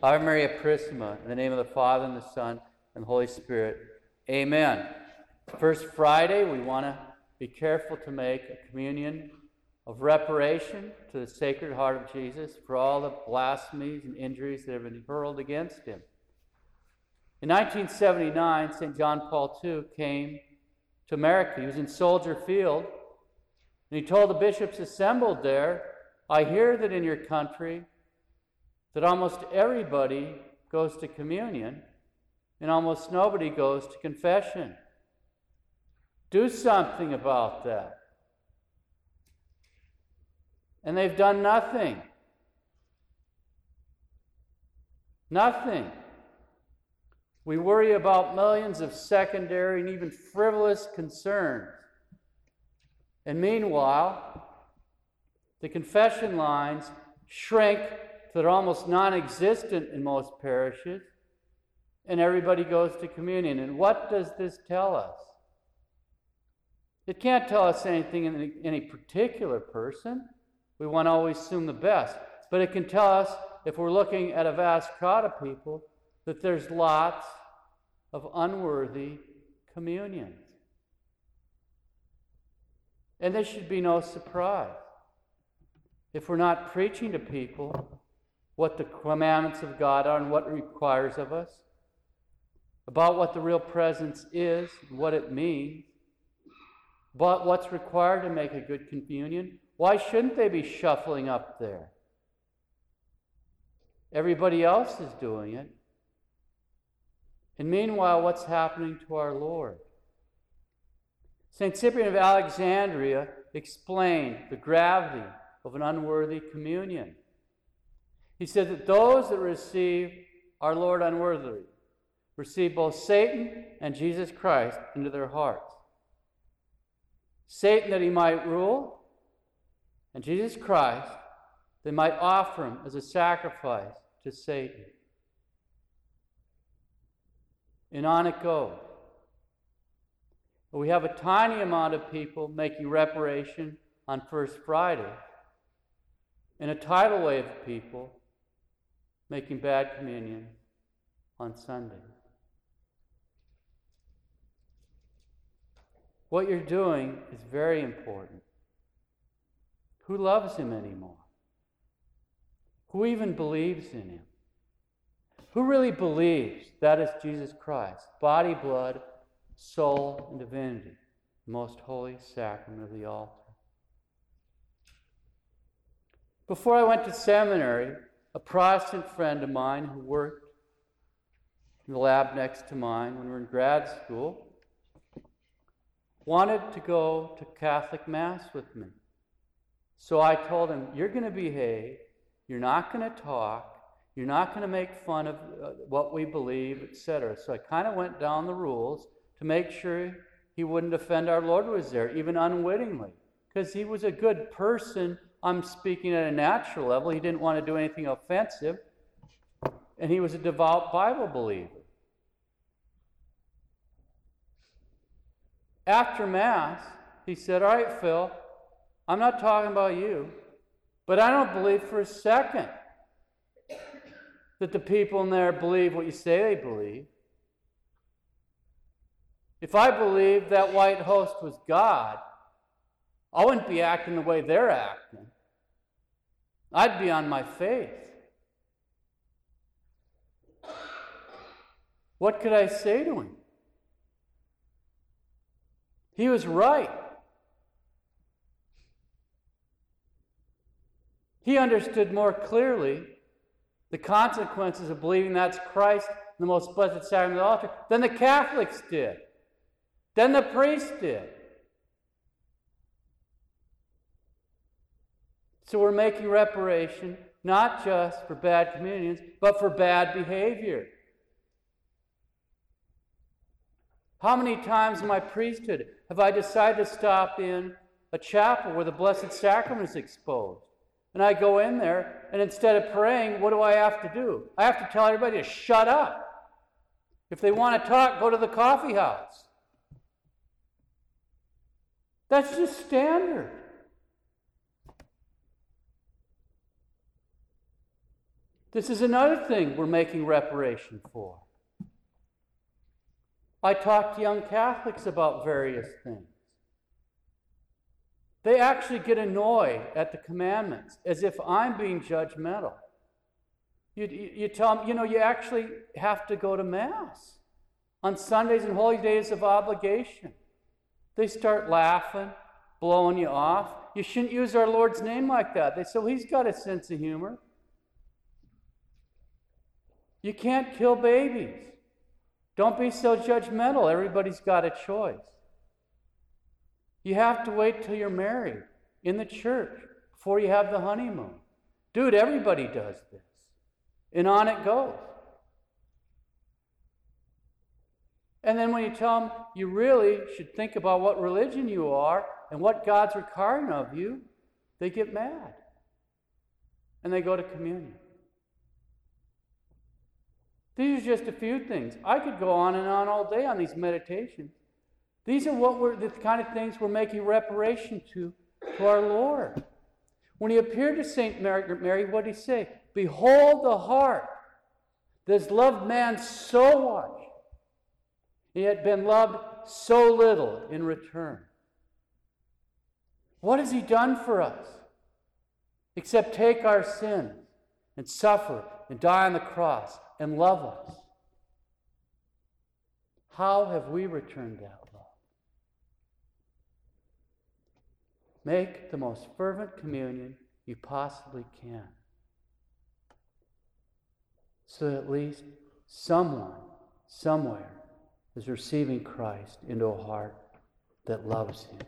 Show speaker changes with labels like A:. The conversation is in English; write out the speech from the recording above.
A: Ave Maria Purissima, in the name of the Father, and the Son, and the Holy Spirit. Amen. First Friday, we want to be careful to make a communion of reparation to the Sacred Heart of Jesus for all the blasphemies and injuries that have been hurled against him. In 1979, St. John Paul II came to America. He was in Soldier Field, and he told the bishops assembled there, I hear that in your country that almost everybody goes to communion and almost nobody goes to confession. Do something about that. And they've done nothing. Nothing. We worry about millions of secondary and even frivolous concerns. And meanwhile, the confession lines shrink that are almost non existent in most parishes, and everybody goes to communion. And what does this tell us? It can't tell us anything in any, particular person. We want to always assume the best. But it can tell us, if we're looking at a vast crowd of people, that there's lots of unworthy communions. And this should be no surprise. If we're not preaching to people what the commandments of God are and what it requires of us, about what the real presence is, what it means, about what's required to make a good communion. Why shouldn't they be shuffling up there? Everybody else is doing it. And meanwhile, what's happening to our Lord? St. Cyprian of Alexandria explained the gravity of an unworthy communion. He said that those that receive our Lord unworthily receive both Satan and Jesus Christ into their hearts. Satan that he might rule, and Jesus Christ they might offer him as a sacrifice to Satan. And on it goes. We have a tiny amount of people making reparation on First Friday, and a tidal wave of people making bad communion on Sunday. What you're doing is very important. Who loves him anymore? Who even believes in him? Who really believes that is Jesus Christ, body, blood, soul, and divinity, most holy sacrament of the altar? Before I went to seminary, a Protestant friend of mine who worked in the lab next to mine when we were in grad school wanted to go to Catholic Mass with me. So I told him, You're going to behave, you're not going to talk, you're not going to make fun of uh, what we believe, etc. So I kind of went down the rules to make sure he wouldn't offend our Lord was there, even unwittingly, because he was a good person I'm speaking at a natural level. He didn't want to do anything offensive. And he was a devout Bible believer. After Mass, he said, All right, Phil, I'm not talking about you, but I don't believe for a second that the people in there believe what you say they believe. If I believed that white host was God, I wouldn't be acting the way they're acting. I'd be on my faith. What could I say to him? He was right. He understood more clearly the consequences of believing that's Christ, the most blessed sacrament of the altar, than the Catholics did, than the priests did. So we're making reparation not just for bad communions, but for bad behavior. How many times in my priesthood have I decided to stop in a chapel where the Blessed Sacrament is exposed? And I go in there, and instead of praying, what do I have to do? I have to tell everybody to shut up. If they want to talk, go to the coffee house. That's just standard. This is another thing we're making reparation for. I talk to young Catholics about various things. They actually get annoyed at the commandments as if I'm being judgmental. You, you, tell them, you know, you actually have to go to Mass on Sundays and holy days of obligation. They start laughing, blowing you off. You shouldn't use our Lord's name like that. They say, well, he's got a sense of humor. You can't kill babies. Don't be so judgmental. Everybody's got a choice. You have to wait till you're married in the church before you have the honeymoon. Dude, everybody does this. And on it goes. And then when you tell them you really should think about what religion you are and what God's requiring of you, they get mad. And they go to communion. These are just a few things. I could go on and on all day on these meditations. These are what we're the kind of things we're making reparation to to our Lord. When he appeared to Saint Mary, Mary what did he say? Behold the heart has loved man so much, he had been loved so little in return. What has he done for us? Except take our sins and suffer and die on the cross and love us. How have we returned that love? Make the most fervent communion you possibly can. So that at least someone, somewhere, is receiving Christ into a heart that loves Him.